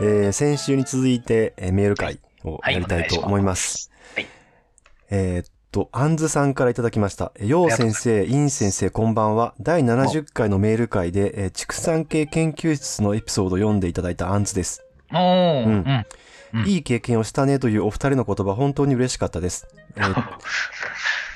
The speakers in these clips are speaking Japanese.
えー先週に続いて、えーメール会をやりたいと思います。はい。えーっと、アンズさんからいただきました。えーよう先生、イン先生、こんばんは。第70回のメール会で、えー畜産系研究室のエピソードを読んでいただいたアンズです。おー、ううんん。うんいい経験をしたねというお二人の言葉、本当に嬉しかったです。えー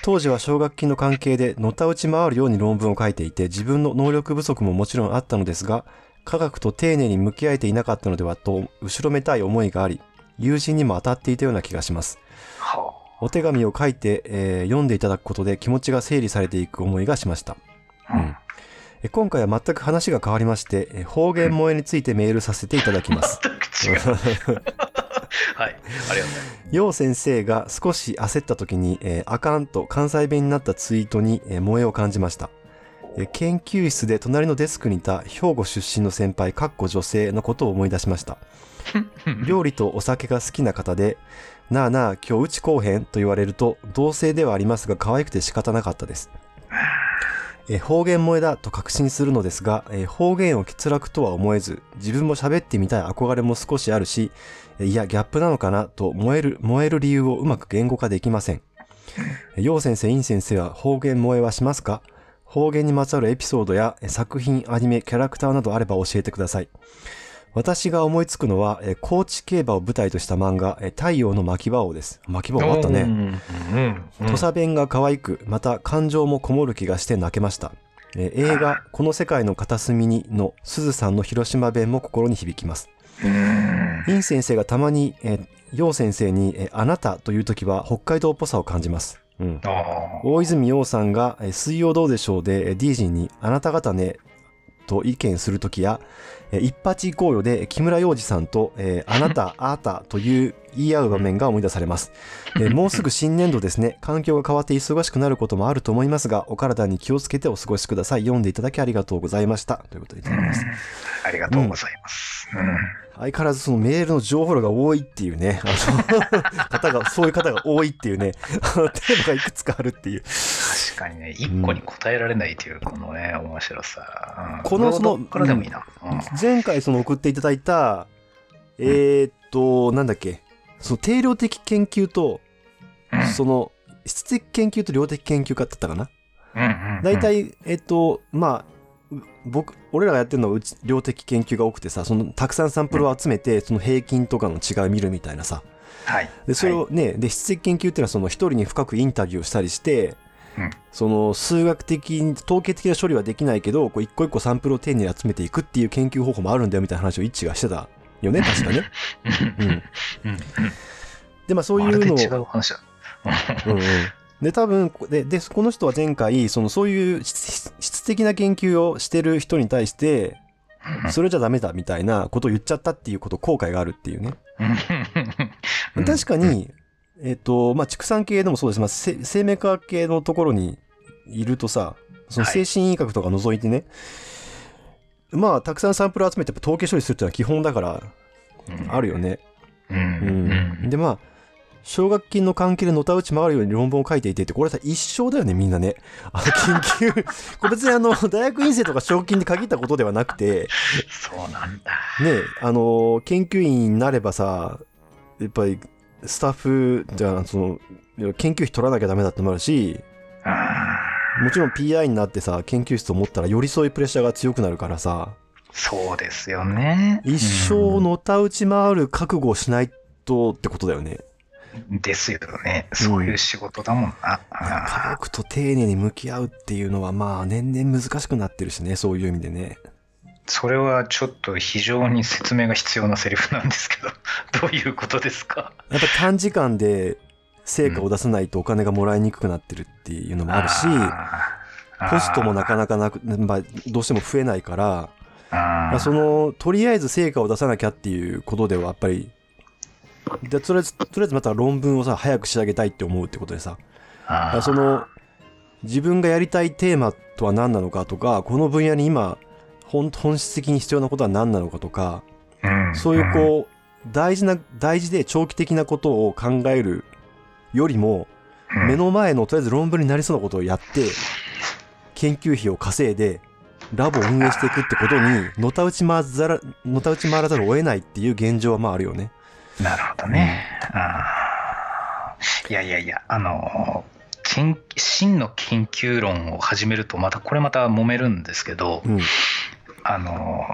当時は奨学金の関係で、のたうち回るように論文を書いていて、自分の能力不足ももちろんあったのですが、科学と丁寧に向き合えていなかったのではと、後ろめたい思いがあり、友人にも当たっていたような気がします。はお手紙を書いて、えー読んでいただくことで気持ちが整理されていく思いがしました。あ。うん。え今回は全く話が変わりまして、え方言萌えについてメールさせていただきます。全く違う。はい。ありがとうございます。よう先生が少し焦った時に、えーあかんと関西弁になったツイートに、えー萌えを感じました。えー研究室で隣のデスクにいた兵庫出身の先輩、かっこ女性のことを思い出しました。料理とお酒が好きな方で、なあなあ、今日うちこうへんと言われると、同性ではありますが可愛くて仕方なかったです。えー方言萌えだと確信するのですが、えー方言を欠落とは思えず、自分も喋ってみたい憧れも少しあるし、えーいや、ギャップなのかなと燃える、燃える理由をうまく言語化できません。えー陽先生、陰先生は方言萌えはしますか？方言にまつわるエピソードやえー作品、アニメ、キャラクターなどあれば教えてください。私が思いつくのは、えー高知競馬を舞台とした漫画、えー太陽の巻き場王です。巻き場王あったね。土佐弁が可愛く、また感情もこもる気がして泣けました。えー映画、この世界の片隅にの鈴さんの広島弁も心に響きます。うん。イン先生がたまに、えー、ヨウ先生に、えーあなたという時は北海道っぽさを感じます。うん。あ大泉洋さんが、えー水曜どうでしょうで、えー、ディージンに、あなた方ね、と意見するときや、えー一発行こうよで、木村洋二さんと、えー あなた、あーたという言い合う場面が思い出されます。えー もうすぐ新年度ですね。環境が変わって忙しくなることもあると思いますが、お体に気をつけてお過ごしください。読んでいただきありがとうございました。ということでいただきます。ありがとうございます。うん。相変わらずそのメールの情報量が多いっていうね、あの 方が、そういう方が多いっていうね、あ のテーマがいくつかあるっていう。確かにね、一個に答えられないという、このね、面白さ。うん。このそのでもいいな。うん。前回その送っていただいた、えーっと、なんだっけ、その定量的研究と、うん。その質的研究と量的研究家だったかな。うんうんうん。大体、えっと、まあ、う僕、俺らがやってるのはうち量的研究が多くてさ、そのたくさんサンプルを集めて、その平均とかの違いを見るみたいなさ。はい。で、それはいをね、で、質的研究っていうのはその一人に深くインタビューをしたりして、うんその数学的に、統計的な処理はできないけど、こう一個一個サンプルを丁寧に集めていくっていう研究方法もあるんだよみたいな話を一致がしてたよね、確かね。うん。で、まあそういうのを、違う話だ。うんうん。で、多分、で、で、この人は前回、そのそういう質質的な研究をしてる人に対して、それじゃダメだみたいなことを言っちゃったっていうこと、後悔があるっていうね。う ん確か、に、えっ、と、まあ、畜産系でもそうです。まあ、せ生命科学系のところにいるとさ、そのはい精神医学とか除いてね、まあ、たくさんサンプル集めて統計処理するっていうのは基本だから、うんあるよね。うん。ううんん。で、まあ、奨学金の関係でのたうち回るように論文を書いていてって、これさ、一生だよね、みんなね。あの、研究、これ別にあの、大学院生とか奨学金に限ったことではなくて、そうなんだ。ね、あの、研究員になればさ、やっぱり、スタッフ、じゃあ、その、研究費取らなきゃダメだってのもあるし、あもちろん PI になってさ、研究室を持ったらよりそういうプレッシャーが強くなるからさ、そうですよね。一生のたうち回る覚悟をしないとってことだよね。うんですよね。そういう仕事だもんな。いや科あ学と丁寧に向き合うっていうのはまあ年々難しくなってるしね、そういう意味でね。それはちょっと非常に説明が必要なセリフなんですけど、どういうことですか？やっぱ短時間で成果を出さないとお金がもらいにくくなってるっていうのもあるし、コストもなかなかなく、まあ、どうしても増えないから、その、とりあえず成果を出さなきゃっていうことではやっぱり、でとりあえず、とりあえずまた論文をさ、早く仕上げたいって思うってことでさ、その、自分がやりたいテーマとは何なのかとか、この分野に今、本本質的に必要なことは何なのかとか、うん。そういうこう、大事な、大事で長期的なことを考えるよりも、うん。目の前のとりあえず論文になりそうなことをやって、研究費を稼いで、ラボを運営していくってことにのたうち回らざるのたうち回らざるを得ないっていう現状はまああるよね。なるほどね。あーいやいやいや、あの、研真の研究論を始めると、またこれまた揉めるんですけど、うんあの、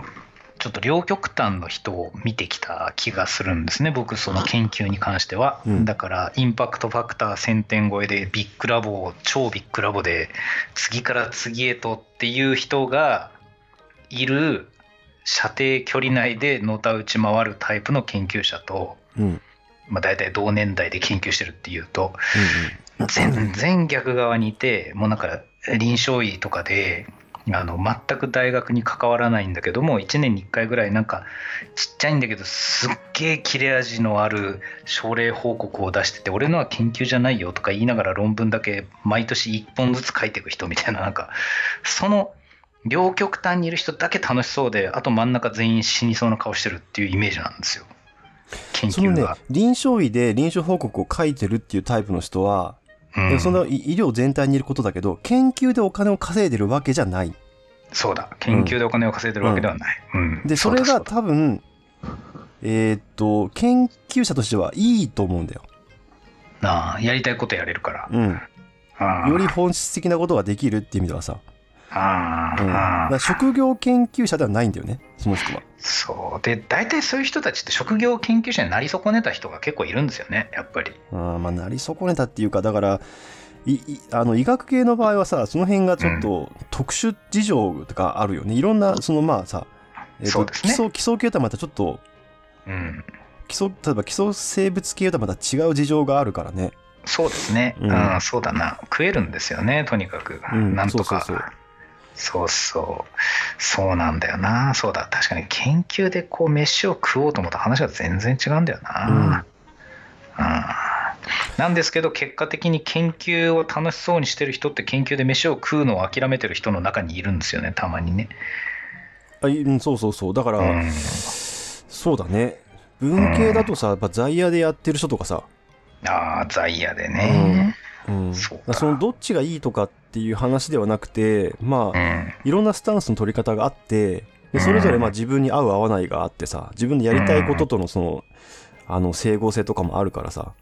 ちょっと両極端の人を見てきた気がするんですね、僕、その研究に関しては。うんだから、インパクトファクター1000点超えで、ビッグラボを、超ビッグラボで、次から次へとっていう人がいる射程距離内でのたうち回るタイプの研究者と、うん。うんまあ、大体同年代で研究してるっていうと、うん全然逆側にいて、もうなんか臨床医とかで、あの全く大学に関わらないんだけども、1年に1回ぐらい、なんかちっちゃいんだけど、すっげえ切れ味のある症例報告を出してて、俺のは研究じゃないよとか言いながら論文だけ毎年1本ずつ書いていく人みたいな、なんか、その両極端にいる人だけ楽しそうで、あと真ん中全員死にそうな顔してるっていうイメージなんですよ。研そのね究が。臨床医で臨床報告を書いてるっていうタイプの人は、うんその医医療全体にいることだけど研究でお金を稼いでるわけじゃない。そうだ、研究でお金を稼いでるわけではない。うんでそれが多分えーっと研究者としてはいいと思うんだよ。なあやりたいことやれるから。うん、ああより本質的なことができるっていう意味ではさ、ああうん、だああから職業研究者ではないんだよねその人は。そう。で、大体そういう人たちって職業研究者になり損ねた人が結構いるんですよね、やっぱり。あーまあなり損ねたっていうかだからいいあの医学系の場合はさその辺がちょっと特殊事情とかあるよねいろんなそのまあさ、えーとそうですね基礎基礎系とはまたちょっとうん。基礎例えば基礎生物系とはまた違う事情があるからね。そうですね。ううんん、そうだな。食えるんですよね、とにかく。うんなんとか。そうそうそうそう。そうなんだよな。そうだ。確かに研究でこう飯を食おうと思った話は全然違うんだよな。うん。なんですけど結果的に研究を楽しそうにしてる人って研究で飯を食うのを諦めてる人の中にいるんですよねたまにね。あいうんそうそうそうだから、うん、そうだね文系だとさやっぱ在野でやってる人とかさ、ああ在野でね。うん、そうかだらそのどっちがいいとかっていう話ではなくてまあ、うん。いろんなスタンスの取り方があってでそれぞれまあ自分に合う合わないがあってさ自分でやりたいこととのそのあの整合性とかもあるからさ、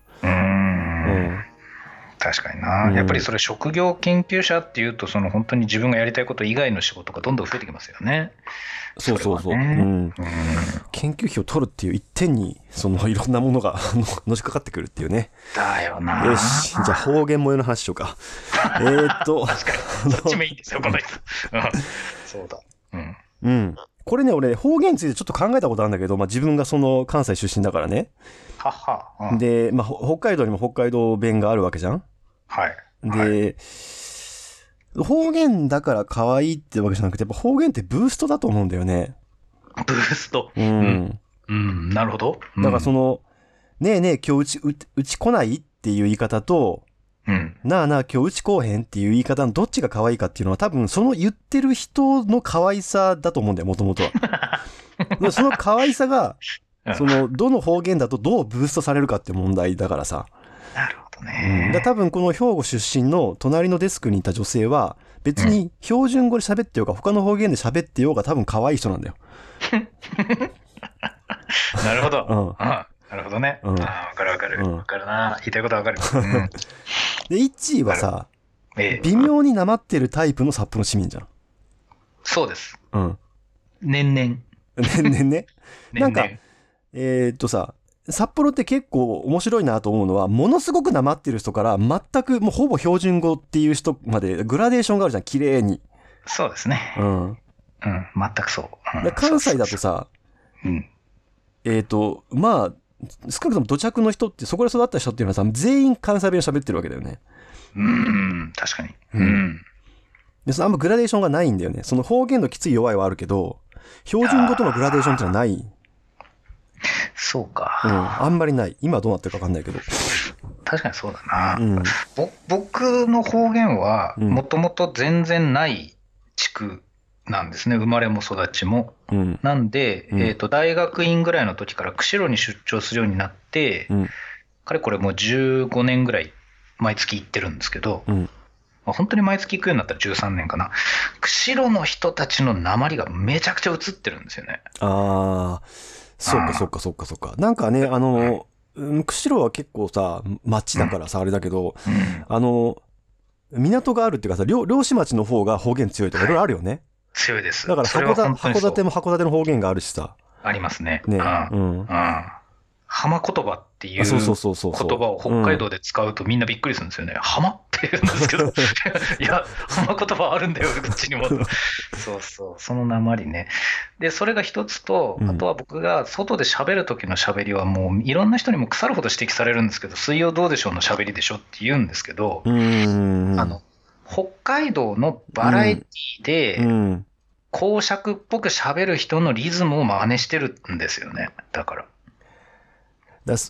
確かにな、うんやっぱりそれ職業研究者っていうとその本当に自分がやりたいこと以外の仕事がどんどん増えてきますよね。そうそうそう、ねうん、うん研究費を取るっていう一点にそのいろんなものがあの のしかかってくるっていうねだよな。よしじゃあ方言萌えの話しようか えーっと確かに。そっちもいいんですよ、この人。うんそうだ。うん。うんこれね俺方言についてちょっと考えたことあるんだけど、まあ、自分がその関西出身だからねはっは。うんで、まあ、ほ北海道にも北海道弁があるわけじゃん？はい。で、はい方言だから可愛いってわけじゃなくて、やっぱ方言ってブーストだと思うんだよね。ブースト。うん。んうん、なるほど。だからその、の、ねえねえ今日うち、ううち来ないっていう言い方と、うん。なあなあ今日うち来おへんっていう言い方のどっちが可愛いかっていうのは多分その言ってる人の可愛さだと思うんだよ、もともとは。でその可愛さが、うんその、どの方言だとどうブーストされるかっていう問題だからさ。なるほどうん、ね。だ多分この兵庫出身の隣のデスクにいた女性は別に標準語で喋ってようが他の方言で喋ってようが多分可愛い人なんだよ。なるほど。うんあなるほどね。うんあわかるわかる。うんわかるな。言いたいことはわかる。う んで、イッチーはさ、ええ微妙になまってるタイプの札幌市民じゃん。そうです。うん。年々。ねねね。なんか年々えーっとさ、札幌って結構面白いなと思うのは、ものすごくなまってる人から全くもうほぼ標準語っていう人までグラデーションがあるじゃん、綺麗に。そうですね。うん。うん。全くそう。うんで関西だとさ、そううん。えーっと、まあ、少なくとも土着の人って、そこで育った人っていうのはさ、全員関西弁を喋ってるわけだよね。うん、確かに。うんうん。で、そのあんまグラデーションがないんだよね。その方言のきつい弱いはあるけど、標準語とのグラデーションってのはない。そううん。か。あんまりない。今どうなってるかわかんないけど。確かにそうだな。うん。ぼ僕の方言は、うんもともと全然ない地区なんですね。生まれも育ちも。うん。なんで、うんえっ、と、大学院ぐらいの時から釧路に出張するようになって、うん。かれこれもう15年ぐらい毎月行ってるんですけど、うん。まあ、本当に毎月行くようになったら13年かな。釧路の人たちの鉛がめちゃくちゃ映ってるんですよね。ああ、そうかそうかそうかそうか。なんかね、あの、うん釧路は結構さ、町だからさ、あれだけど、うん。あの、港があるっていうかさ、漁漁師町の方が方言強いとかいろいろあるよね。強いです。だから函館函館も函館の方言があるしさ。ありますね。ね。う。うんん。うん。浜言葉っていう言。葉を北海道で使うとみんなびっくりするんですよね。浜って言うんですけど、いや、浜言葉あるんだよ、うちにも。そうそう、その鉛ね。で、それが一つとう、んあとは僕が外で喋る時の喋りはもういろんな人にも腐るほど指摘されるんですけど、水曜どうでしょうの喋りでしょって言うんですけど。あの、北海道のバラエティで、うん。公爵っぽく喋る人のリズムを真似してるんですよね。だから。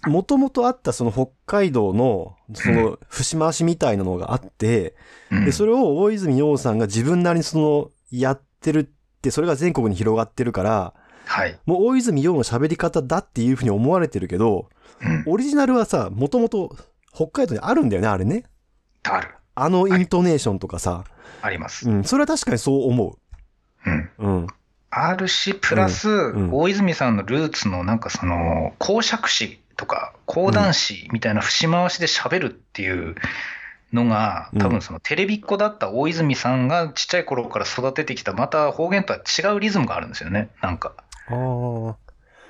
もともとあったその北海道の、その節回しみたいなのがあって、うんで、それを大泉洋さんが自分なりにその、やってるって、それが全国に広がってるから、はい。もう大泉洋の喋り方だっていうふうに思われてるけど、うん。オリジナルはさ、もともと北海道にあるんだよね、あれね。ある。あのイントネーションとかさ。あります。うん、それは確かにそう思うん。う。うん。あるし、プラス、ん大泉さんのルーツのなんかその、公爵士とか講談師みたいな節回しで喋るっていうのが、うん多分そのテレビっ子だった大泉さんがちっちゃい頃から育ててきた、また方言とは違うリズムがあるんですよね。なんか。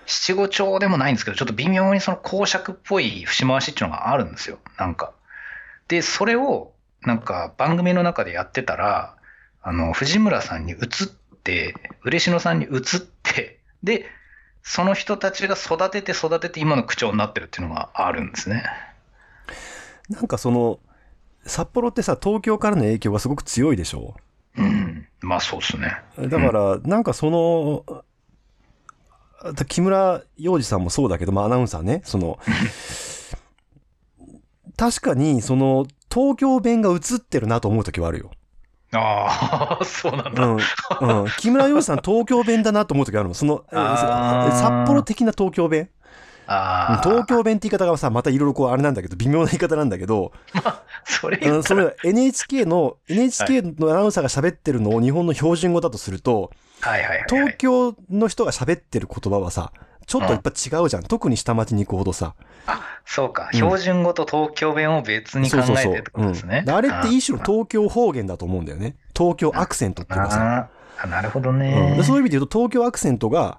七五調でもないんですけど、ちょっと微妙にその公爵っぽい節回しっていうのがあるんですよ。なんか。で、それを、なんか番組の中でやってたら、あの、藤村さんに移って、嬉野さんに移って、で、その人たちが育てて育てて今の口調になってるっていうのがあるんですね。なんかその、札幌ってさ、東京からの影響がすごく強いでしょ？うん。まあそうですね。だから、なんかその、木村洋二さんもそうだけど、まあアナウンサーね、その、確かに、その、東京弁が映ってるなと思うときはあるよ。ああ、そうなんだ。うん。うん。木村洋二さん東京弁だなと思うときあるの。その、札幌的な東京弁？ああ、東京弁って言い方がさ、またいろいろこうあれなんだけど、微妙な言い方なんだけど、それうそれ NHK の、NHK のアナウンサーが喋ってるのを日本の標準語だとすると、はいはいはい、はい。東京の人が喋ってる言葉はさ、ちょっとやっぱ違うじゃん。特に下町に行くほどさ。そうか、うん標準語と東京弁を別に考。えてってことですね。あれって一種のと東京方言だと思うんだよね。東京アクセントっていうかさ。あなるほどうんそういう意味で言うと東京アクセントが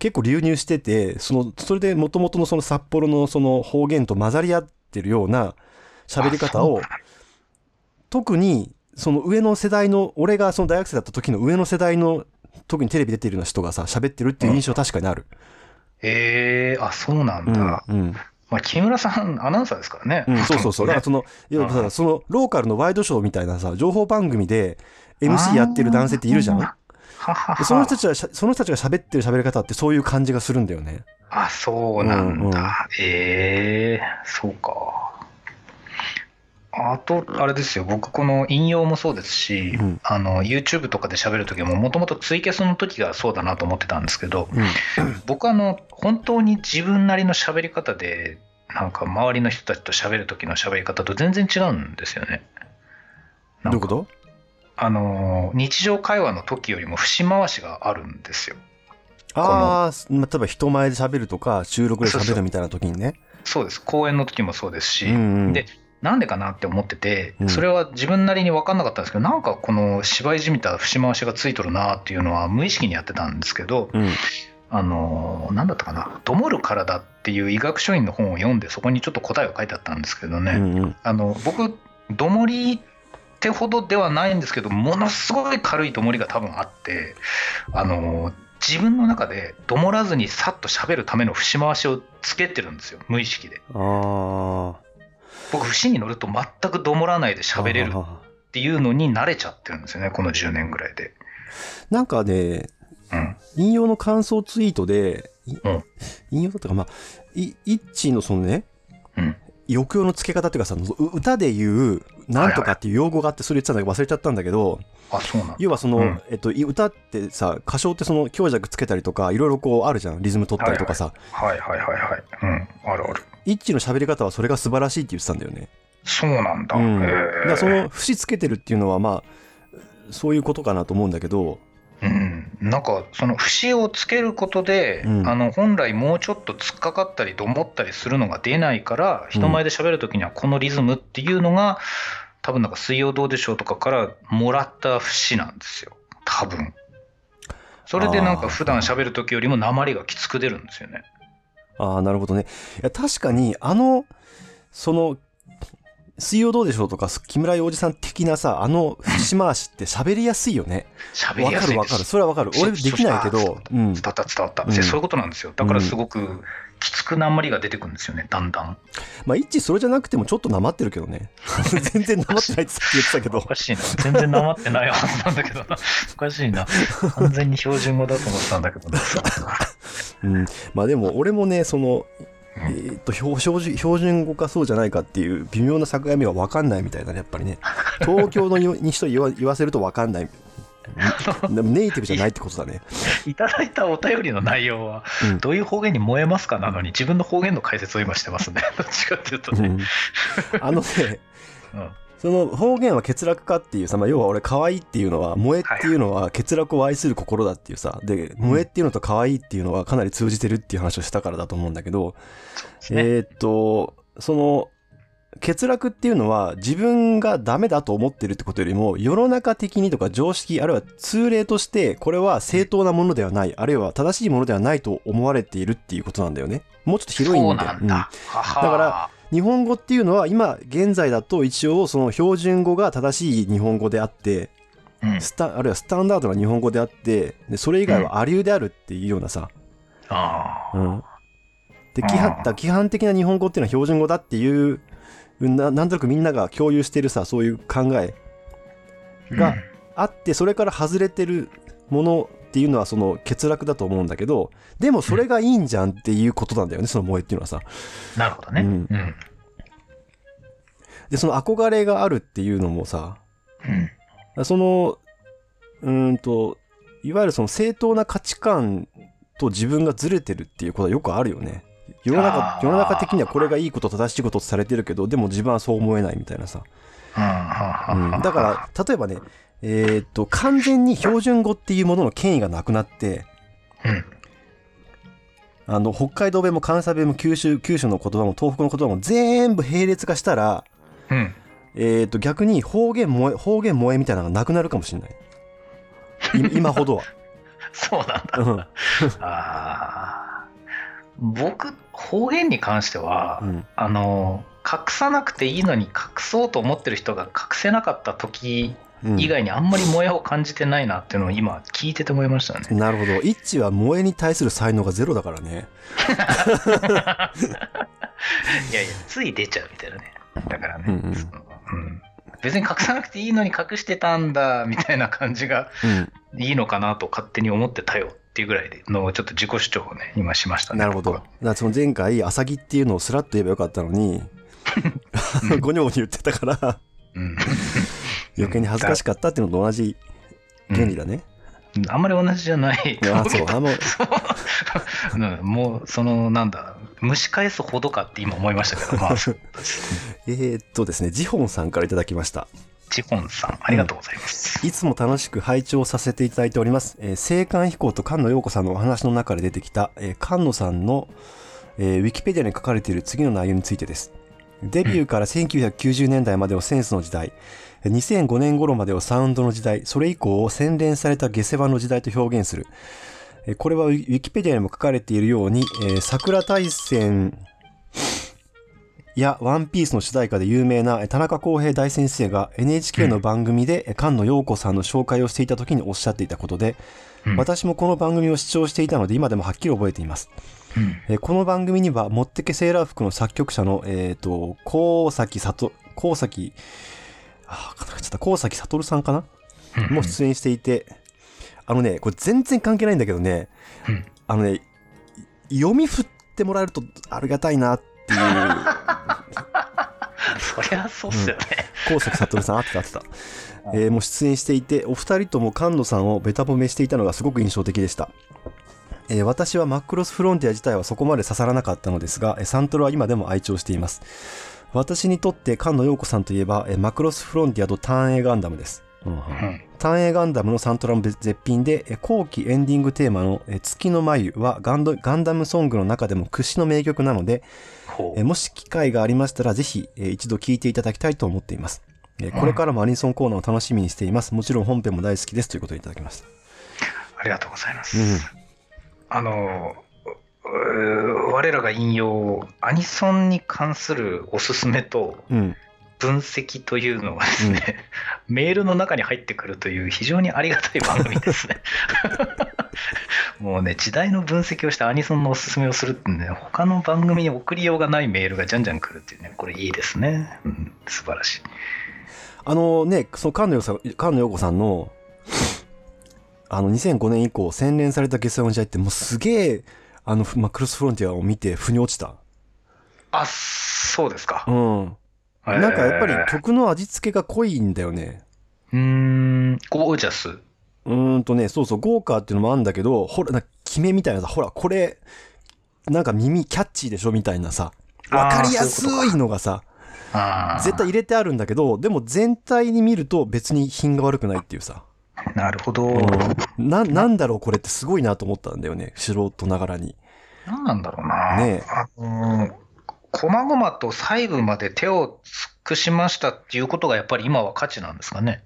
結構流入してて、その、それで元々のその札幌のその方言と混ざり合ってるような喋り方を特にその上の世代の、俺がその大学生だった時の上の世代の、特にテレビ出てるような人がさ、喋ってるっていう印象確かにある。ええあ、そうなんうん。だ。うん。まあ、木村さん、アナウンサーですからね。うん、そうそうそう。だからその、いやうんさその、ローカルのワイドショーみたいなさ、情報番組で MC やってる男性っているじゃんははその人たちはその人たちが喋ってる喋り方ってそういう感じがするんだよね。あ、そうなんだ。うんうんええそうか。あと、あれですよ、僕、この引用もそうですし、うんあの YouTube とかで喋るときも、もともとツイキャスの時がそうだなと思ってたんですけど、うん。僕あの、本当に自分なりの喋り方で、なんか周りの人たちと喋る時の喋り方と全然違うんですよね。どうんいうこと？あの日常会話の時よりも節回しがあるんですよ。ああ、まあ、例えば人前で喋るとか、収録で喋るみたいな時にね。そうです。講演の時もそうですし、うんうんでなんでかなって思っててう、んそれは自分なりに分かんなかったんですけど、なんかこの芝居じみた節回しがついとるなっていうのは無意識にやってたんですけど、うん。あのなんだったかな、どもる体っていう医学書院の本を読んで、そこにちょっと答えが書いてあったんですけどね、うんうん。あの僕、どもりってほどではないんですけど、ものすごい軽いどもりが多分あって、あの自分の中でどもらずにさっと喋るための節回しをつけてるんですよ、無意識で。ああ。僕、節に乗ると全くどもらないで喋れるっていうのに慣れちゃってるんですよね、この10年ぐらいで。なんかね、うん、引用の感想ツイートで、いうん。引用だったか、まあ、いイッチーのそのね、うん、抑揚の付け方っていうかさ、う歌で言う、なんとかっていう用語があって、それ言ってたんだけど忘れちゃったんだけど、あ、そうなんだ。要はその、うんえっと、い歌ってさ、歌唱ってその強弱つけたりとか、いろいろこうあるじゃん。リズム取ったりとかさ。はいはいはいはい。うん、あるある。イッチーの喋り方はそれが素晴らしいって言ってたんだよね。そうなんだ。うん、へだーからその節つけてるっていうのはまあそういうことかなと思うんだけどうん、なんかその節をつけることで、うんあの本来もうちょっと突っかかったりと思ったりするのが出ないから人前で喋る時にはこのリズムっていうのが多分なんか「水曜どうでしょう」とかからもらった節なんですよ。多分。それでなんか普段喋る時よりも鉛がきつく出るんですよね。ああなるほどね。いや確かにあのその水曜どうでしょうとか木村洋二さん的なさあの節回しって喋りやすいよね。喋わりやすいです。かるわかる。それはわかる。俺できないけど。うん。伝わった伝わった、うんでそういうことなんですよ。だからすごくきつく鉛が出てくるんですよねだんだんまあ一致それじゃなくてもちょっとなまってるけどね 全然なまってないってさっき言ってたけどおかしいな。全然なまってないはずなんだけどな。おかしいな。完全に標準語だと思ってたんだけどな。うん、まあでも俺もねその、えーっと標標準標準語かそうじゃないかっていう微妙な境目は分かんないみたいだねやっぱりね東京のに人に言わ言わせると分かんないネイティブじゃないってことだね、いただいたお便りの内容は、うん。どういう方言に燃えますか？なのに、自分の方言の解説を今してますね。どっちかっていうとね。うん、あのね うん。その方言は欠落かっていうさ、まあ、要は俺可愛いっていうのは萌えっていうのは欠落を愛する心だっていうさ。で萌えっていうのと可愛いっていうのはかなり通じてるっていう話をしたからだと思うんだけど、えーっとその欠落っていうのは自分がダメだと思ってるってことよりも世の中的にとか常識あるいは通例としてこれは正当なものではないあるいは正しいものではないと思われているっていうことなんだよね。もうちょっと広いんだ。ははだから、日本語っていうのは今現在だと一応その標準語が正しい日本語であってうん、スタあるいはスタンダードな日本語であってでそれ以外はアリューであるっていうようなさ、ああ、うん、で規範だ規範的な日本語っていうのは標準語だっていうななんとなくみんなが共有してるさそういう考えがあってそれから外れてるものっていうのはその欠落だと思うんだけどでもそれがいいんじゃんっていうことなんだよねその萌えっていうのはさうんなるほどね。ううんん。うん。でその憧れがあるっていうのもさそのうーんといわゆるその正当な価値観と自分がずれてるっていうことはよくあるよね世の中世の中的にはこれがいいこと正しいこととされてるけどでも自分はそう思えないみたいなさ、うんうんだから例えばねえーっと完全に標準語っていうものの権威がなくなってら、うん。あの北海道弁も関西弁も九州九州の言葉も東北の言葉も全部並列化したらうん。えー、と逆に方言萌え方言萌えみたいなのがなくなるかもしれないい今ほどは、そうなんだ。うん ああ。僕、方言に関しては、うん。あの、隠さなくていいのに隠そうと思ってる人が隠せなかった時うん。以外にあんまり萌えを感じてないなっていうのを今聞いてて思いましたね。なるほど。一致は萌えに対する才能がゼロだからね。いやいや、つい出ちゃうみたいなね。だからね、うんうん。うん。別に隠さなくていいのに隠してたんだみたいな感じがうん。いいのかなと勝手に思ってたよ。っていうぐらいでのちょっと自己主張をね、今しましたね。なるほど。だからその前回、アサギっていうのをスラッと言えばよかったのに、ゴニョゴニョ言ってたから、うん余計に恥ずかしかったっていうのと同じ原理だね。あんまり同じじゃない。あそう、あんま、うんもう、その、なんだ、蒸し返すほどかって今思いましたけど、まあ、えーっとですね、ジホンさんからいただきました。チホンさん、ありがとうございます。いつも楽しく拝聴させていただいております。えー、青函飛行と菅野陽子さんのお話の中で出てきた、えー菅野さんの、えーウィキペディアに書かれている次の内容についてです。デビューから1990年代までをセンスの時代、2005年頃までをサウンドの時代、それ以降を洗練された下世話の時代と表現する。これはウィキペディアにも書かれているように、桜大戦やワンピースの主題歌で有名なえー田中康平大先生が NHK の番組でえー菅野陽子さんの紹介をしていた時におっしゃっていたことで、うん。私もこの番組を視聴していたので今でもはっきり覚えています。うん。えーこの番組には、もってけセーラー服の作曲者の、えっ、と、高崎里、高崎、あー、かなちゃった、高崎悟さんかな？うんも出演していて、あのね、これ全然関係ないんだけどね、うん。あのね、い読み振ってもらえるとありがたいなっていう、そりゃそうっすよね。高崎悟さん、あってたあってた。えーもう出演していて、お二人とも菅野さんをベタ褒めしていたのがすごく印象的でした。えー私はマックロスフロンティア自体はそこまで刺さらなかったのですが、えーサントラは今でも愛聴しています。私にとって菅野陽子さんといえば、えーマクロスフロンティアとターン A ガンダムです。うんうんうんターン A ガンダムのサントラも絶品で、えー後期エンディングテーマのえー月の眉はガンドガンダムソングの中でも屈指の名曲なので、もし機会がありましたらぜひ、えー一度聴いていただきたいと思っています。えーこれからもアニソンコーナーを楽しみにしています。もちろん本編も大好きですということでいただきました。ありがとうございます。うんあのう我らが引用アニソンに関するおすすめとうん。分析というのがですね、メールの中に入ってくるという非常にありがたい番組ですね。もうね時代の分析をしてアニソンのおすすめをするってね他の番組に送りようがないメールがじゃんじゃん来るっていうねこれいいですね、うん、素晴らしいあのね、その菅野陽子さん菅野陽子さんの、あの2005年以降洗練された下世話の時代ってもうすげえ、あの、まあ、クロスフロンティアを見て腑に落ちた。あそうですかうん。なんかやっぱり曲の味付けが濃いんだよね。うーん。ゴージャス？うーんとね、そうそう、豪華っていうのもあるんだけど、ほら、なんか決めみたいなさ、ほら、これ、なんか耳キャッチーでしょみたいなさ、わかりやすいのがさ、絶対入れてあるんだけど、でも全体に見ると別に品が悪くないっていうさ。なるほど、うん、な、なんだろうこれってすごいなと思ったんだよね。素人ながらに。何なんだろうな、ねえ。あのー細々と細部まで手を尽くしましたっていうことがやっぱり今は価値なんですかね？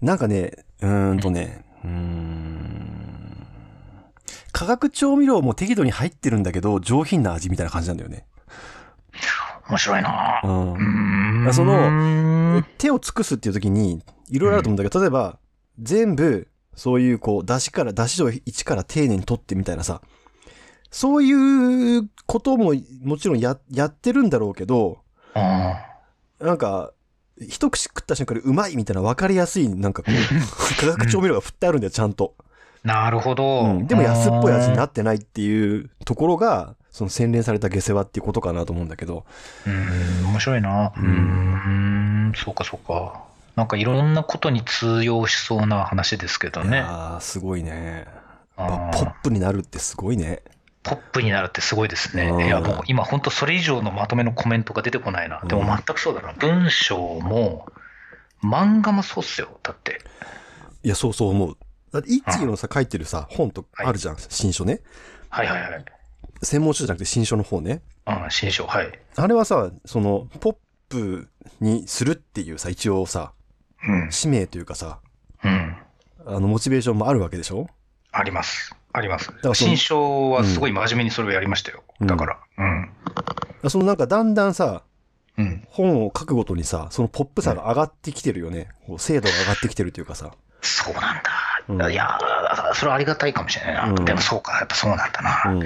なんかね、うーんとね、うーん。化学調味料も適度に入ってるんだけど、上品な味みたいな感じなんだよね。面白いなう。うんそのうん手を尽くすっていう時に、いろいろあると思うんだけど、例えば、全部、そういうこう、出汁から、出汁を一から丁寧に取ってみたいなさ、そういうことももちろんや、やってるんだろうけど、あなんか、一口食った瞬間にうまいみたいな分かりやすい、なんかこう、化学調味料が振ってあるんだよ、ちゃんと。ーなるほど、うん、でも安っぽい味になっってないっていうところが、その洗練された下世話っていうことかなと思うんだけど。うん面白いな。うーんそうかそうか。なんかいろんなことに通用しそうな話ですけどいね。やーすごいね。ポップになるってすごいね。ポップになるってすごいですね。うんいや、もう今本当それ以上のまとめのコメントが出てこないな。でもうん全くそうだな。文章も、漫画もそうっすよ。だって。いや、そうそう思う。だって、イッチーのさ、書いてるさ、本とあるじゃん、新書ね。はいはいはい。専門書じゃなくて新書の方ね。うん、新書、はい。あれはさ、その、ポップにするっていうさ、一応さ、うん。使命というかさ、うん。あの、モチベーションもあるわけでしょ？あります。あります。新書はすごい真面目にそれをやりましたよ。うんだから。うん。そのなんかだんだんさ、うん。本を書くごとにさ、そのポップさが上がってきてるよね。こう精度が上がってきてるというかさ。そうなんうんだ。いや、それはありがたいかもしれないな。うんでもそうか、やっぱそうなんだな。うん。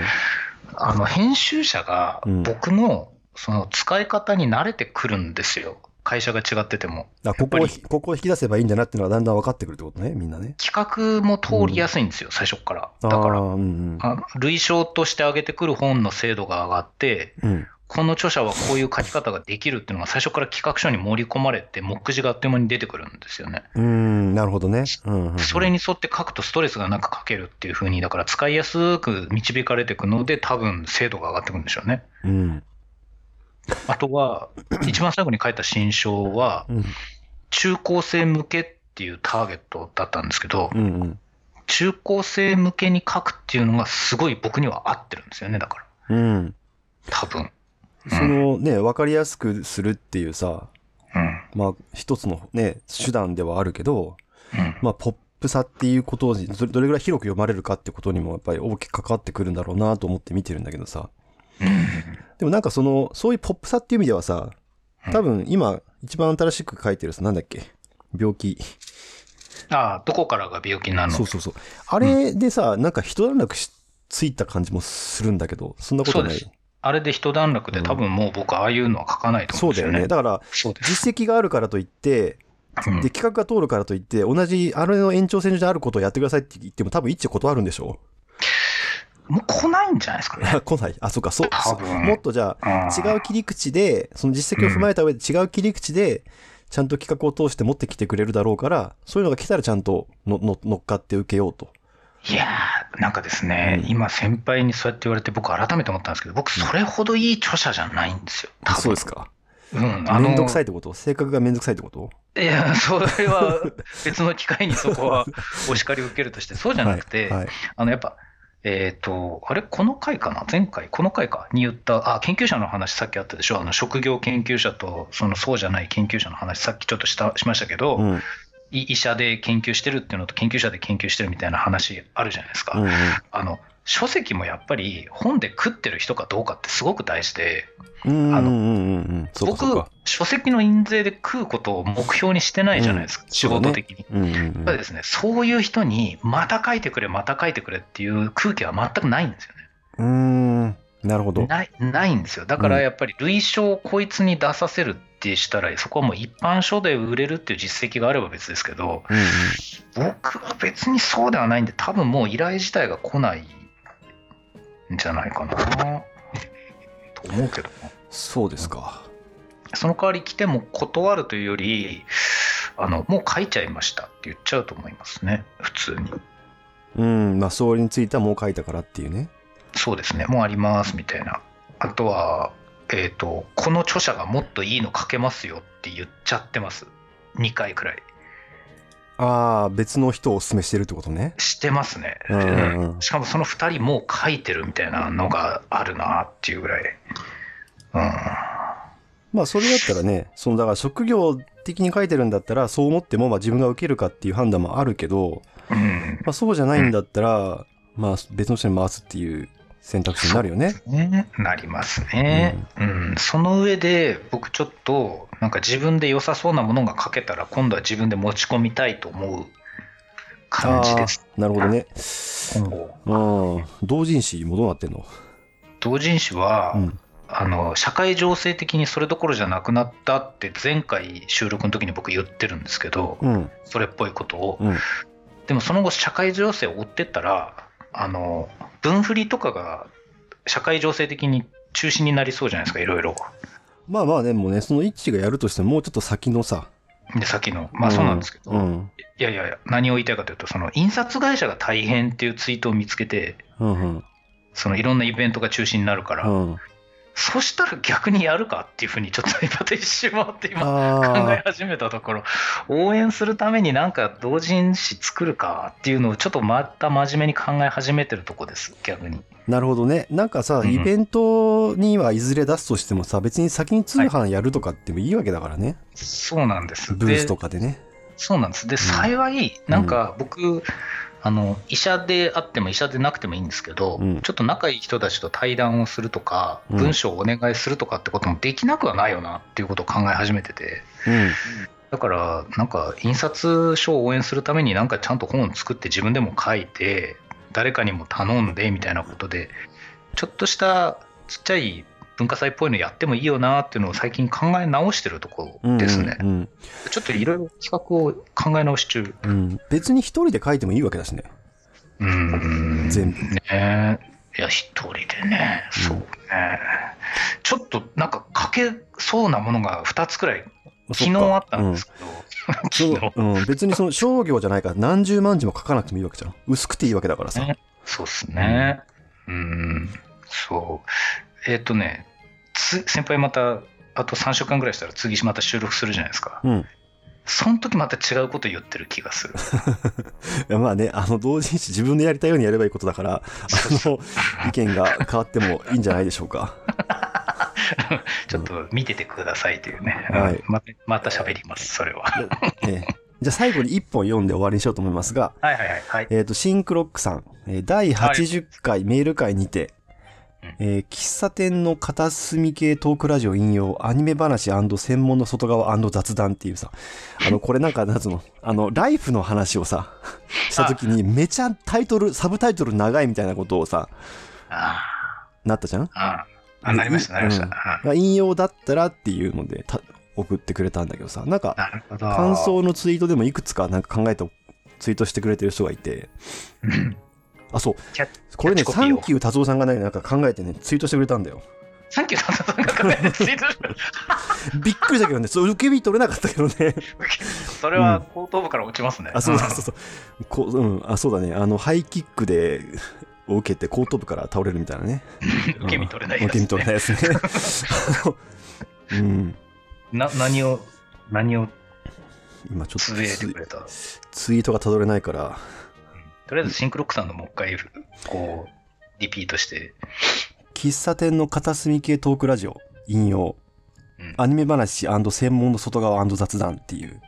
あの編集者がうん僕のその使い方に慣れてくるんですよ。会社が違ってても。あここをここを引き出せばいいんだなっていうのがだんだん分かってくるってことね、みんなね。企画も通りやすいんですよ、最初から。だからあー、うんうん。あ類章として上げてくる本の精度が上がって、うん。この著者はこういう書き方ができるっていうのが最初から企画書に盛り込まれて、目次があっという間に出てくるんですよね。うーん、なるほどね。うんうんうん、それに沿って書くとストレスがなく書けるっていう風に、だから使いやすく導かれていくので、多分精度が上がってくるんでしょうね。うん。あとは、一番最後に書いた新章は、うん。中高生向けっていうターゲットだったんですけど、うんうん。中高生向けに書くっていうのがすごい僕には合ってるんですよね、だから。うん。多分。そのね、分かりやすくするっていうさ、うん。まあ、一つのね、手段ではあるけど、うん。まあ、ポップさっていうことに、どれどれぐらい広く読まれるかってことにもやっぱり大きく関わってくるんだろうなと思って見てるんだけどさ。でもなんかその、そういうポップさっていう意味ではさ、多分今、一番新しく書いてるさ、なんだっけ？病気。ああ、どこからが病気になるの？そうそうそう。あれでさ、なんか一段落しついた感じもするんだけど、そんなことない。あれで一段落で多分もう僕ああいうのは書かないと思うんですよね。そうだよね。だから。実績があるからといって、うんで、企画が通るからといって、同じ、あれの延長線上であることをやってくださいって言っても多分一致断るんでしょ？もう来ないんじゃないですかね。来ない。あ、そうか、そう。もっとじゃあ、うん違う切り口で、その実績を踏まえた上で違う切り口で、ちゃんと企画を通して持ってきてくれるだろうから、そういうのが来たらちゃんとのの乗っかって受けようと。いやー、なんかですね、うん今先輩にそうやって言われて僕改めて思ったんですけど、僕それほどいい著者じゃないんですよ。多分そうですか。うん、めんどくさいい。ってこと？性格がめんどくさいってこと？いや、それは 別の機会にそこはお叱りを受けるとして、そうじゃなくて、はいはいあのやっぱ、えっ、と、あれ、この回かな、前回、この回か？に言った、あ、研究者の話、さっきあったでしょ、あの職業研究者と、そのそうじゃない研究者の話、さっきちょっとしたしましたけど、うん。い医者で研究してるっていうのと、研究者で研究してるみたいな話あるじゃないですか。うんうん。あの書籍もやっぱり本で食ってる人かどうかってすごく大事で、うんあの僕か、書籍の印税で食うことを目標にしてないじゃないですか、うん。仕事的に。うんうんやっぱりですね、そういう人に、また書いてくれ、また書いてくれっていう空気は全くないんですよね。うん。なるほど。ないないんですよ。だからやっぱり類書をこいつに出させるってしたら、そこはもう一般書で売れるっていう実績があれば別ですけど、うんうん。僕は別にそうではないんで、多分もう依頼自体が来ないんじゃないかなと思うけどなそうですかその代わり来ても断るというより、あのもう書いちゃいましたって言っちゃうと思いますね、普通に。うんまあそれについてはもう書いたからっていうねそうですね、もうありますみたいな。あとは、えっ、と、この著者がもっといいの書けますよって言っちゃってます。2回くらい。ああ別の人をおすすめしてるってことねしてますね。うんしかもその2人もう書いてるみたいなのがあるなっていうぐらい。うん。まあそれだったらねそのだから職業的に書いてるんだったらそう思ってもまあ自分が受けるかっていう判断もあるけど、うん。まあ、そうじゃないんだったら、まあ別の人に回すっていう選択肢になるよね。ね、なりますね、うん。その上で僕ちょっとなんか自分で良さそうなものが書けたら今度は自分で持ち込みたいと思う感じですなるほどね。うん同人誌もどうなってんの？同人誌は、うん。あの社会情勢的にそれどころじゃなくなったって前回収録の時に僕言ってるんですけど、うん。それっぽいことを、うん。でもその後社会情勢を追ってったらあの分振りとかが社会情勢的に中心になりそうじゃないですかいろいろ。まあまあでもねその一致がやるとしてももうちょっと先のさ。でさっきの。まあそうなんですけど、うん。いやいやいや何を言いたいかというとその印刷会社が大変っていうツイートを見つけてうんうん。そのいろんなイベントが中止になるから、うんそしたら逆にやるかっていうふうにちょっと今一瞬回って今考あえ始めたところ応援するためになんか同人誌作るかっていうのをちょっとまた真面目に考え始めてるとこです逆に。あなるほどね。なんかさ、うんイベントにはいずれ出すとしてもさ別に先に通販やるとかってもいいわけだからね、そうなんです。ブースとでかでね。そうなんです。で幸いなんか僕、あの医者であっても医者でなくてもいいんですけど、うん。ちょっと仲いい人たちと対談をするとか、うん。文章をお願いするとかってこともできなくはないよなっていうことを考え始めてて。うん。だからなんか印刷書を応援するためになんかちゃんと本を作って自分でも書いて誰かにも頼んでみたいなことでちょっとしたちっちゃい文化祭っぽいのやってもいいよなっていうのを最近考え直してるところですね、うんちょっといろいろ企画を考え直し中。うん。うん別に一人で書いてもいいわけだしね。うーん。全部。ね。いや一人でね。そうね、ちょっとなんか書けそうなものが2つくらい昨日あったんですけど、そう、うん、別にその商業じゃないから何十万字も書かなくてもいいわけじゃん。薄くていいわけだからさ、ね。そうっすね。うん、そう。えっ、とね、つ先輩また、あと3週間ぐらいしたら次また収録するじゃないですか。うんその時また違うこと言ってる気がする。いやまあねあの同人誌自分でやりたいようにやればいいことだからあの 意見が変わってもいいんじゃないでしょうか ちょっと見ててくださいというね。はいうんまたまた喋ります、それは。ええじゃあ最後に一本読んで終わりにしようと思いますが、はいはいはい。はい、えっ、と、シンクロックさん、えー第80回メール会にて、うんえー喫茶店の片隅系トークラジオ引用、アニメ話専門の外側雑談っていうさ、あの、これなんか、なんつうの、あの、ライフの話をさ、した時にめちゃタイトル、サブタイトル長いみたいなことをさ、あなったじゃん？あ、あ。あ、なりました、なりました。うん引用だったらっていうのでた送ってくれたんだけどさ、なんか。感想のツイートでもいくつかなんか考えてツイートしてくれてる人がいて、うんあ、そう。これね、サンキュー達夫さんがね、なんか考えてね、ツイートしてくれたんだよ。サンキューさんが考えてツイートしびっくりしたけどね、そう受け身取れなかったけどね。それは後頭部から落ちますね。あ、そうそうそうそう。こう、うん、あ、そうだね。あの、ハイキックで、を受けて後頭部から倒れるみたいなね。うん受け身取れないやつ、ね。受け身取れないやつね。あのうん。な、何を、何を今ちょっとくれた？ツイートがたどれないから、とりあえずシンクロックさんのもう一回、こう、リピートして、喫茶店の片隅系トークラジオ、引用、うんアニメ話専門の外側雑談っていう。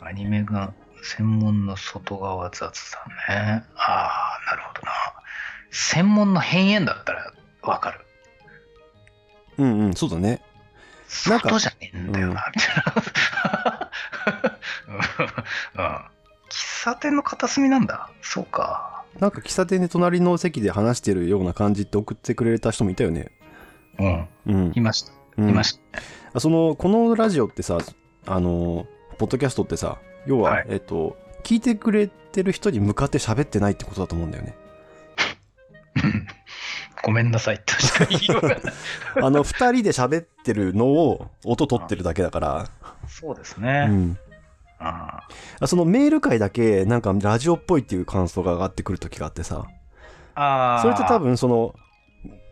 アニメが専門の外側雑談ね。ああ、なるほどな。専門の変縁だったらわかる。うんうん、そうだね。なんか外じゃねえんだよな、みたいな。うん うん喫茶店の片隅なんだ。そうか。なんか喫茶店で隣の席で話してるような感じって送ってくれた人もいたよね。うん。うんい。ました。うんいました。あその、このラジオってさ、あの、ポッドキャストってさ、要は、はいえっと、聞いてくれてる人に向かって喋ってないってことだと思うんだよね。う んごめんなさいとしか言いようがない。あの、二人で喋ってるのを音取ってるだけだから。そうですうね。ん。そのメール回だけ、なんかラジオっぽいっていう感想が上がってくる時があってさ、あー。それって多分その、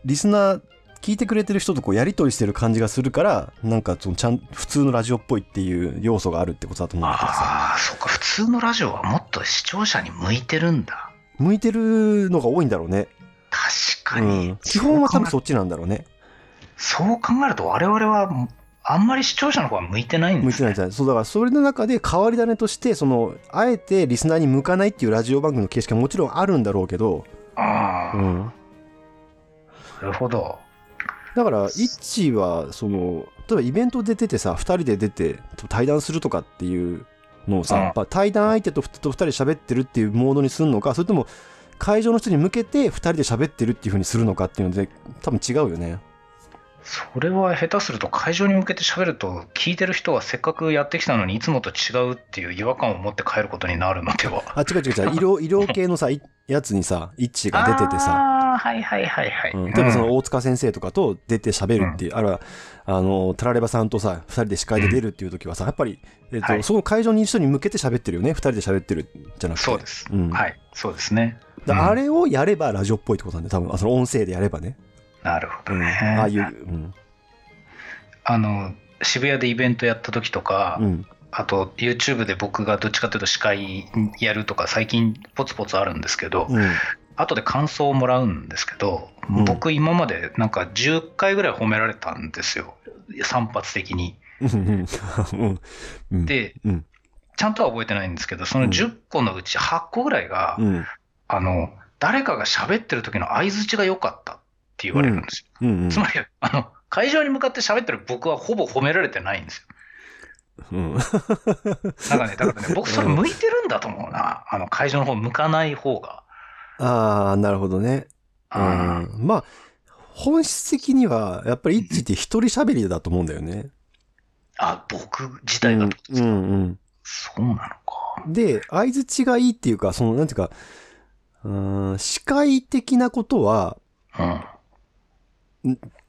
リスナー、聞いてくれてる人とこうやりとりしてる感じがするから、なんかそのちゃん、普通のラジオっぽいっていう要素があるってことだと思うんだけどさ、ああ、そっか。普通のラジオはもっと視聴者に向いてるんだ。向いてるのが多いんだろうね。確かうに。ん。基本は多分そっちなんだろうね。そう考えると我々はあんまり視聴者の方は向いてないんですね向いてないんじ。ゃないそうだからそれの中で変わり種として、その、あえてリスナーに向かないっていうラジオ番組の形式はもちろんあるんだろうけど、ああ、うん。なるほど。だから、イッチは、その、例えばイベントで出てさ、二人で出て対談するとかっていうのをさ、うん対談相手とふと二人で喋ってるっていうモードにするのか、それとも会場の人に向けて二人で喋ってるっていう風にするのかっていうので、多分違うよね。それは下手すると会場に向けて喋ると聞いてる人はせっかくやってきたのにいつもと違うっていう違和感を持って帰ることになるのでは？あ、違う違う違う。医療、医療系のさ、いやつにさ、イッチが出ててさ、ああ、はいはいはいはい。うん、例えばその大塚先生とかと出て喋るっていう、あるいは、あの、タラレバさんとさ、二人で司会で出るっていう時はさ、やっぱり、えっと、はいその会場にいる人に向けて喋ってるよね。二人で喋ってるじゃなくて。そうです。うんはい、そうですね。あれをやればラジオっぽいってことなんで、多分、あその音声でやればね。なるほうん。どね。ああいう、うん。あの、渋谷でイベントやった時とか、うん。あと YouTube で僕がどっちかというと司会やるとか最近ポツポツあるんですけど、うん。後で感想をもらうんですけど、うん僕今までなんか10回ぐらい褒められたんですよ。散発的に。で、うん。ちゃんとは覚えてないんですけど、その10個のうち8個ぐらいが、うん。あの、誰かが喋ってる時の相づちが良かったって言われるんですよ。うん。つまり、あの、会場に向かって喋ってる僕はほぼ褒められてないんですよ。うん。なんかね、だからね、僕それ向いてるんだと思うな。あの、会場の方向かない方が。ああ、なるほどね。ううんん。まあ、本質的には、やっぱりイッチって一人喋りだと思うんだよね。あ、僕自体がってことですか、うんうんそうなのか。で、相づちがいいっていうか、その、なんていうか、うーん、視界的なことは、うん。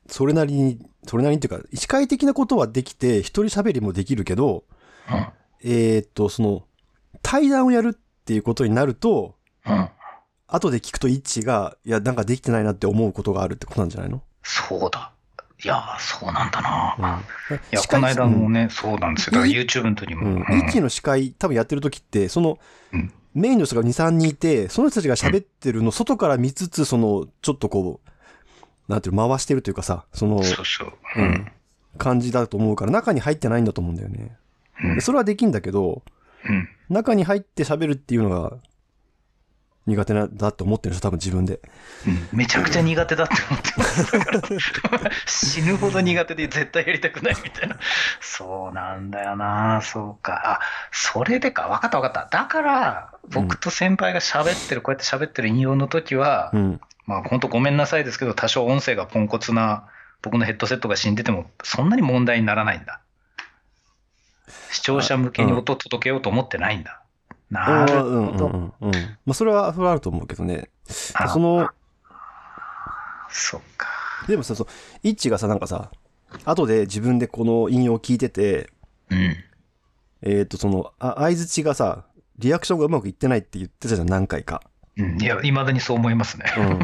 それなりに、それなりにっていうか、視界的なことはできて、一人喋りもできるけど、うん。えーっと、その、対談をやるっていうことになると、うん。後で聞くと一致が、いや、なんかできてないなって思うことがあるってことなんじゃないの？そうだ。いや、そうなんだな。うん。いや、この間もね、そうなんですよ。だから YouTube の時にうん。も。うん。の司会、多分やってる時って、その、うんメインの人が2、3人いて、その人たちが喋ってるの外から見つつ、その、ちょっとこう、なんていうの、回してるというかさ、その、そうそう。ううんん。感じだと思うから、中に入ってないんだと思うんだよね。うんでそれはできんだけど、うん。中に入って喋るっていうのが苦手なだと思ってる人多分自分で。うんめちゃくちゃ苦手だって思ってます。だから死ぬほど苦手で絶対やりたくないみたいな。そうなんだよな。そうか。あ、それでか。わかったわかった。だから、僕と先輩が喋ってる、こうやって喋ってる引用の時は、うん。まあ本当ごめんなさいですけど、多少音声がポンコツな僕のヘッドセットが死んでても、そんなに問題にならないんだ。視聴者向けに音を届けようと思ってないんだ。なるうんうんほど。うんうん。まあそれは、それはあると思うけどね。あその、そっか。でもさ、そう、イッチがさ、なんかさ、後で自分でこの引用を聞いてて、うん。えっ、と、その、あ、相づちがさ、リアクションがうまくいってないって言ってたじゃん、何回か。うん、いや、いまだにそう思いますね。うん うん。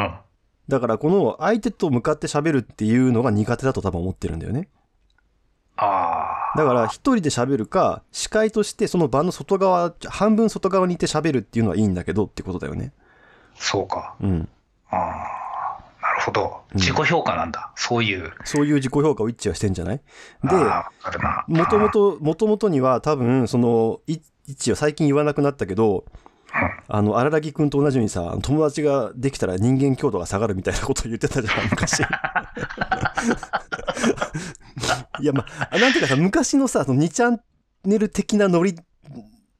うん。だから、この相手と向かって喋るっていうのが苦手だと多分思ってるんだよね。ああ。だから一人で喋るか、司会としてその場の外側、半分外側にいて喋るっていうのはいいんだけどってことだよね。そうか。うん。ああ。なるほど。うん自己評価なんだ。そういう。そういう自己評価を一致はしてんじゃない？で。もともと、もともとには多分、その、い一致は最近言わなくなったけど、あの、荒木くんと同じようにさ、友達ができたら人間強度が下がるみたいなことを言ってたじゃん、昔。いや、まあ、なんていうかさ、昔のさ、その2チャンネル的なノリ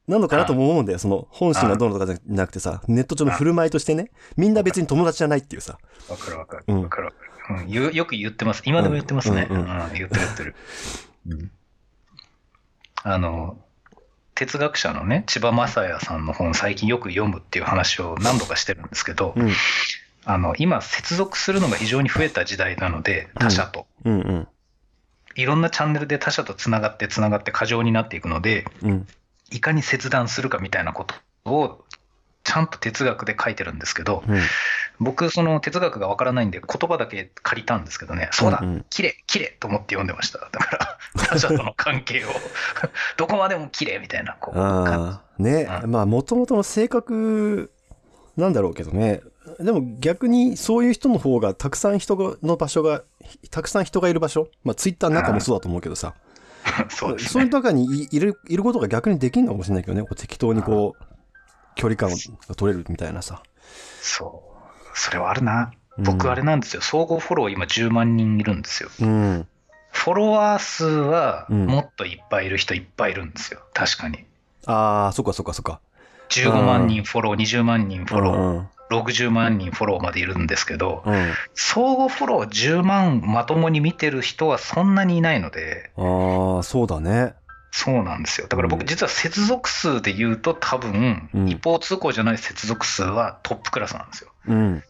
なのかなとも思うんだよ。その、本心がどうのとかじゃなくてさ、ネット上の振る舞いとしてね、みんな別に友達じゃないっていうさ。わかるわかる。うんわかるわかる。うんよよく言ってます。今でも言ってますね。ううんうんん言ってる言ってる。うんあの、哲学者のね、千葉雅也さんの本、最近よく読むっていう話を何度かしてるんですけど、うん、あの、今、接続するのが非常に増えた時代なので、他者と。うん、うん、いろんなチャンネルで他者とつながってつながって過剰になっていくので、うん、いかに切断するかみたいなことを、ちゃんと哲学で書いてるんですけど、うん。僕、その哲学がわからないんで、言葉だけ借りたんですけどね、そうだ綺麗綺麗と思って読んでました。だから、他者との関係を、どこまでも綺麗みたいな、こう、感ああ、ね、うまあ、もともとの性格なんだろうけどね。でも逆にそういう人の方がたくさん人がの場所が、たくさん人がいる場所、まあ、ツイッターの中もそうだと思うけどさ、じ そうですね。そういう中にいいるいることが逆にできるのかもしれないけどね、こう適当にこう、距離感が取れるみたいなさ。そう。それはあるな。うん僕、あれなんですよ。総合フォロー今10万人いるんですよ。うん。フォロワー数はうんもっといっぱいいる人いっぱいいるんですよ。確かに。ああ、そっかそっかそっか。15万人フォロー、20万人フォロー、うん60万人フォローまでいるんですけど、うん。相互フォロー10万まともに見てる人はそんなにいないので、ああ、そうだね。そうなんですよ。だから僕うん実は接続数で言うと多分、うん一方通行じゃない接続数はトップクラスなんですよ。うん。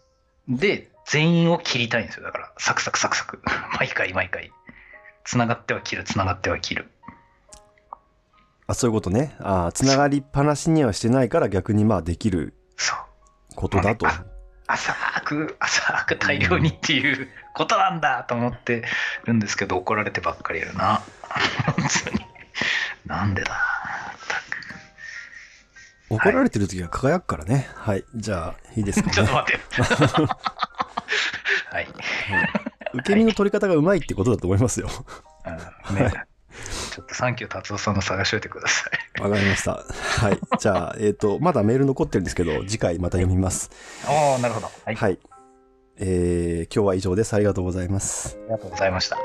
で、全員を切りたいんですよ。だから、サクサクサクサク。毎回毎回。繋がっては切る、繋がっては切る。あ、そういうことね。ああ、つながりっぱなしにはしてないから逆にまあできる。ことだと。あ浅く、浅く大量にっていうことなんだと思ってるんですけど、怒られてばっかりやるな。本当に。なんでだ？怒られてる時は輝くからね。はい。じゃあ、いいですかね。ちょっと待って。はい。受け身の取り方がうまいってことだと思いますよ。うんねちょっとサンキュー達夫さんの探しといてください。わかりました。はい。じゃあ、えっ、と、まだメール残ってるんですけど、次回また読みます。おー、なるほど。はい。はい。えー、今日は以上です。ありがとうございます。ありがとうございました。